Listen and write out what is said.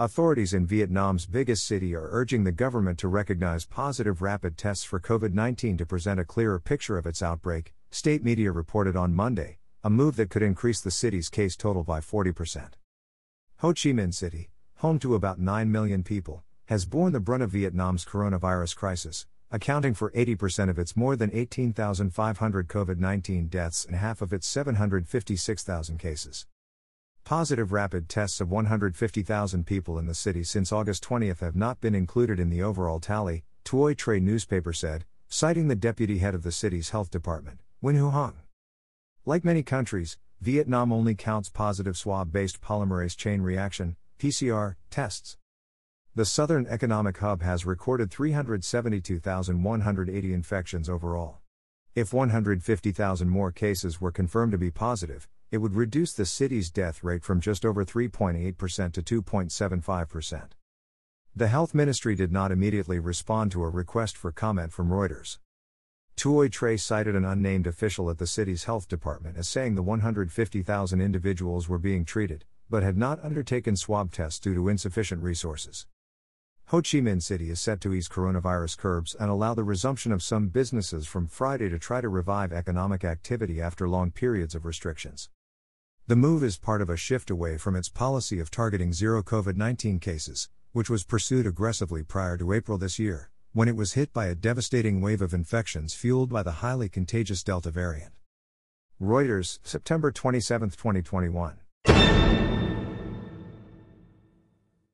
Authorities in Vietnam's biggest city are urging the government to recognize positive rapid tests for COVID 19 to present a clearer picture of its outbreak, state media reported on Monday, a move that could increase the city's case total by 40%. Ho Chi Minh City, home to about 9 million people, has borne the brunt of Vietnam's coronavirus crisis, accounting for 80% of its more than 18,500 COVID 19 deaths and half of its 756,000 cases. Positive rapid tests of 150,000 people in the city since August 20 have not been included in the overall tally, Tuoi Tre newspaper said, citing the deputy head of the city's health department, Nguyen Huu Hung. Like many countries, Vietnam only counts positive swab based polymerase chain reaction PCR, tests. The Southern Economic Hub has recorded 372,180 infections overall. If 150,000 more cases were confirmed to be positive, it would reduce the city's death rate from just over 3.8% to 2.75%. The health ministry did not immediately respond to a request for comment from Reuters. Tuoi Tre cited an unnamed official at the city's health department as saying the 150,000 individuals were being treated, but had not undertaken swab tests due to insufficient resources. Ho Chi Minh City is set to ease coronavirus curbs and allow the resumption of some businesses from Friday to try to revive economic activity after long periods of restrictions. The move is part of a shift away from its policy of targeting zero COVID 19 cases, which was pursued aggressively prior to April this year, when it was hit by a devastating wave of infections fueled by the highly contagious Delta variant. Reuters, September 27, 2021.